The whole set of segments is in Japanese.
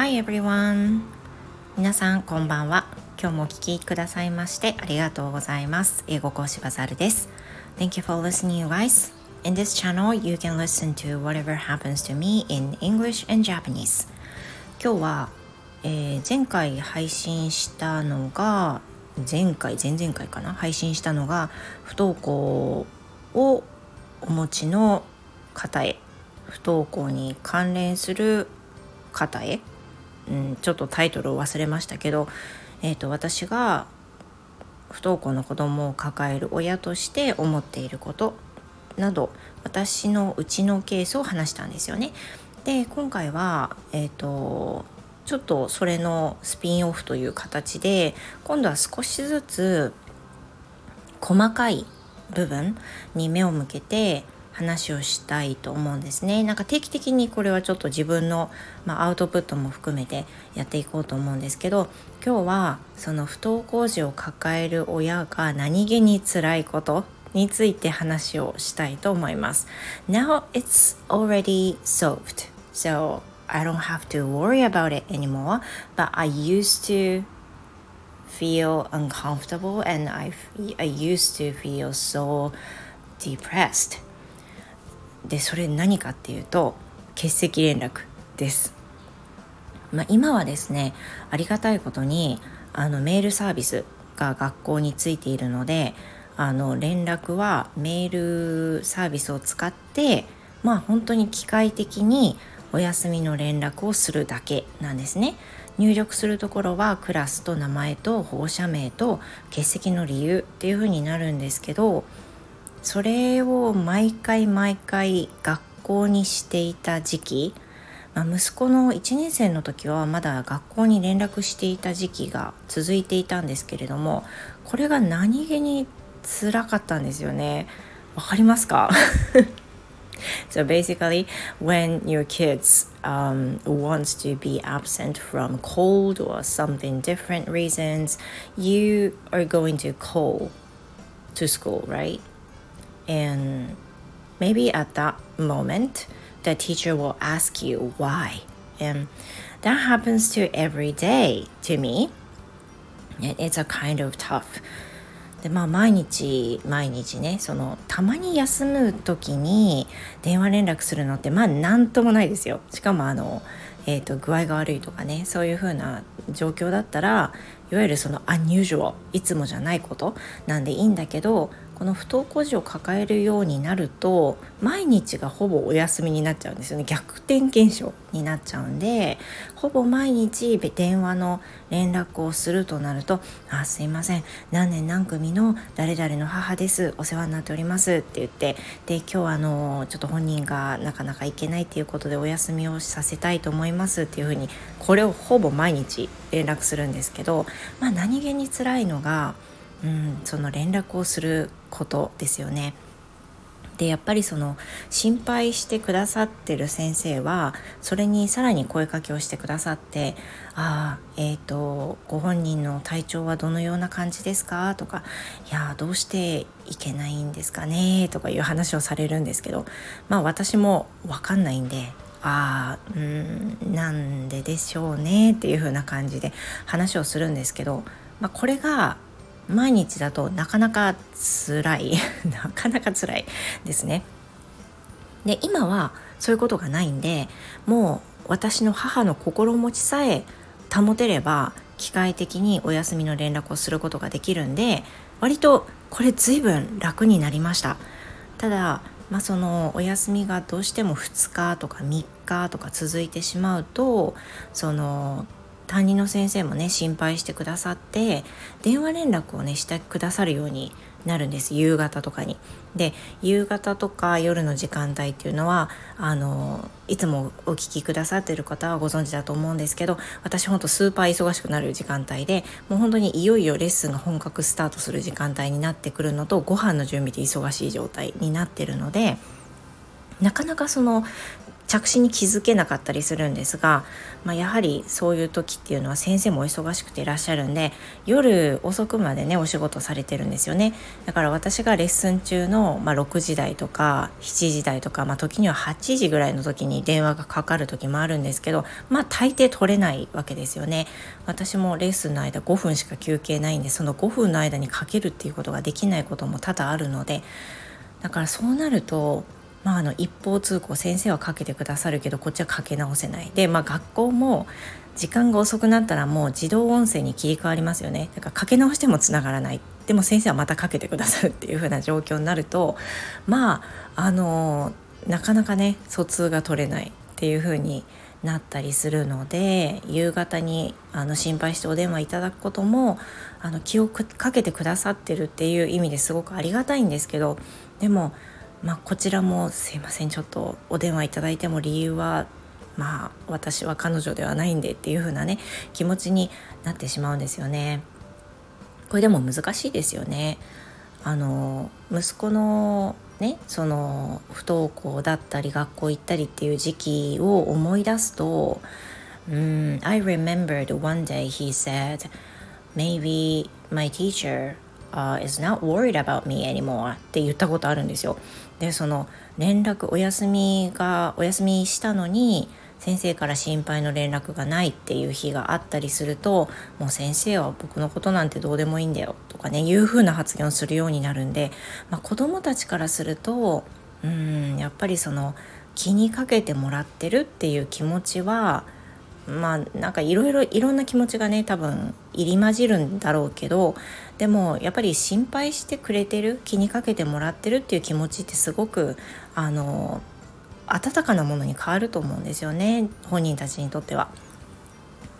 Hi everyone! 皆さんこんばんは。今日もお聞きくださいましてありがとうございます。英語講師バザルです。Thank you for listening, you guys. In this channel, you can listen to whatever happens to me in English and Japanese. 今日は、えー、前回配信したのが前回前々回かな配信したのが不登校をお持ちの方へ不登校に関連する方へ、うん、ちょっとタイトルを忘れましたけど、えーと、私が不登校の子供を抱える親として思っていることなど私のうちのケースを話したんですよね。で今回は、えーとちょっとそれのスピンオフという形で今度は少しずつ細かい部分に目を向けて話をしたいと思うんですねなんか定期的にこれはちょっと自分の、まあ、アウトプットも含めてやっていこうと思うんですけど今日はその不登校児を抱える親が何気に辛いことについて話をしたいと思います。Now it's already solved. So I don't have to worry about it anymore. But I used to feel uncomfortable and I, I used to feel so depressed. でそれ何かっていうと欠席連絡です。まあ、今はですねありがたいことにあのメールサービスが学校についているのであの連絡はメールサービスを使ってまあ本当に機械的にお休みの連絡をするだけなんですね。入力するところはクラスと名前と保護者名と欠席の理由っていう風になるんですけどそれを毎回毎回学校にしていた時期、まあ、息子の1年生の時はまだ学校に連絡していた時期が続いていたんですけれどもこれが何気につらかったんですよね。わかりますか so basically when your kids um, wants to be absent from cold or something different reasons you are going to call to school right And maybe at that moment, the teacher will ask you why. And that happens to every day to me. It's a kind of tough. でまあ毎日毎日ねそのたまに休む時に電話連絡するのってまあ何ともないですよしかもあの、えーと、具合が悪いとかねそういう風な状況だったらいわゆるそのアンニュージュいつもじゃないことなんでいいんだけどこの不登校児を抱えるようになると毎日がほぼお休みになっちゃうんですよね。逆転現象になっちゃうんでほぼ毎日電話の連絡をするとなると「あすいません。何年何組の誰々の母です。お世話になっております」って言ってで今日はあのちょっと本人がなかなか行けないっていうことでお休みをさせたいと思いますっていうふうにこれをほぼ毎日連絡するんですけどまあ何気に辛いのがうん、その連絡をすることですよね。でやっぱりその心配してくださってる先生はそれにさらに声かけをしてくださって「ああえっ、ー、とご本人の体調はどのような感じですか?」とか「いやどうしていけないんですかね?」とかいう話をされるんですけどまあ私も分かんないんでああうんなんででしょうね？っていう風な感じで話をするんですけど、まあ、これが毎日だとなかなか辛い なかなか辛いですね。で今はそういうことがないんでもう私の母の心持ちさえ保てれば機械的にお休みの連絡をすることができるんで割とこれ随分楽になりましたただまあ、そのお休みがどうしても2日とか3日とか続いてしまうとその担任の先生もね心配してくださって電話連絡をねしてくださるようになるんです夕方とかに。で夕方とか夜の時間帯っていうのはあのいつもお聞きくださってる方はご存知だと思うんですけど私ほんとスーパー忙しくなる時間帯でもう本当にいよいよレッスンが本格スタートする時間帯になってくるのとご飯の準備で忙しい状態になってるので。なかなかその着信に気づけなかったりするんですが、まあ、やはりそういう時っていうのは先生もお忙しくていらっしゃるんで夜遅くまでねお仕事されてるんですよね。だから私がレッスン中の、まあ、6時台とか7時台とか、まあ、時には8時ぐらいの時に電話がかかる時もあるんですけどまあ大抵取れないわけですよね。私もレッスンの間5分しか休憩ないんでその5分の間にかけるっていうことができないことも多々あるのでだからそうなるとまあ、あの一方通行先生はかけてくださるけどこっちはかけ直せない。で、まあ、学校も時間が遅くなったらもう自動音声に切り替わりますよね。だからかけ直してもつながらない。でも先生はまたかけてくださるっていう風な状況になるとまああのなかなかね疎通が取れないっていう風になったりするので夕方にあの心配してお電話いただくこともあの気をかけてくださってるっていう意味ですごくありがたいんですけどでもまあ、こちらもすいませんちょっとお電話いただいても理由はまあ私は彼女ではないんでっていう風なね気持ちになってしまうんですよね。これでも難しいですよね。あの息子のねその不登校だったり学校行ったりっていう時期を思い出すとうん I remembered one day he said maybe my teacher uh, is not worried about me anymore って言ったことあるんですよ。でその連絡お休みがお休みしたのに先生から心配の連絡がないっていう日があったりするともう先生は僕のことなんてどうでもいいんだよとかねいうふうな発言をするようになるんで、まあ、子どもたちからするとうんやっぱりその気にかけてもらってるっていう気持ちはまあなんかいろいろいろんな気持ちがね多分入り混じるんだろうけどでもやっぱり心配してくれてる気にかけてもらってるっていう気持ちってすごくあの温かなものに変わると思うんですよね本人たちにとっては。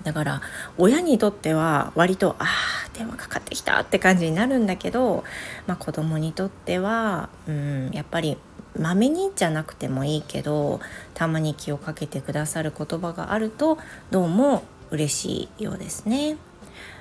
だから親にとっては割とああ電話かかってきたって感じになるんだけど、まあ、子供にとっては、うん、やっぱりまめにじゃなくてもいいけどたまに気をかけてくださる言葉があるとどうも嬉しいようですね。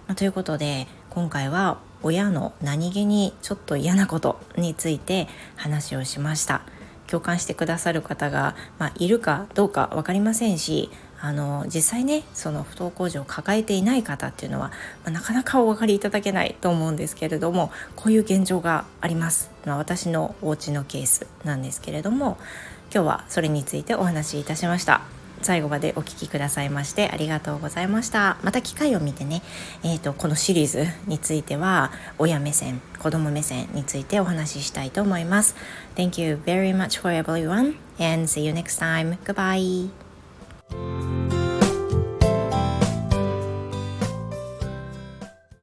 まあ、ということで今回は親の何気にちょっと嫌なことについて話をしました。共感してくださる方が、まあ、いるかどうか分かりませんしあの実際ねその不登校児を抱えていない方っていうのは、まあ、なかなかお分かりいただけないと思うんですけれどもこういう現状があります、まあ、私のお家のケースなんですけれども今日はそれについてお話しいたしました。最後までお聴きくださいましてありがとうございました。また機会を見てね、えーと、このシリーズについては親目線子供目線についてお話ししたいと思います。Thank you very much for everyone and see you next time. Goodbye. Bye.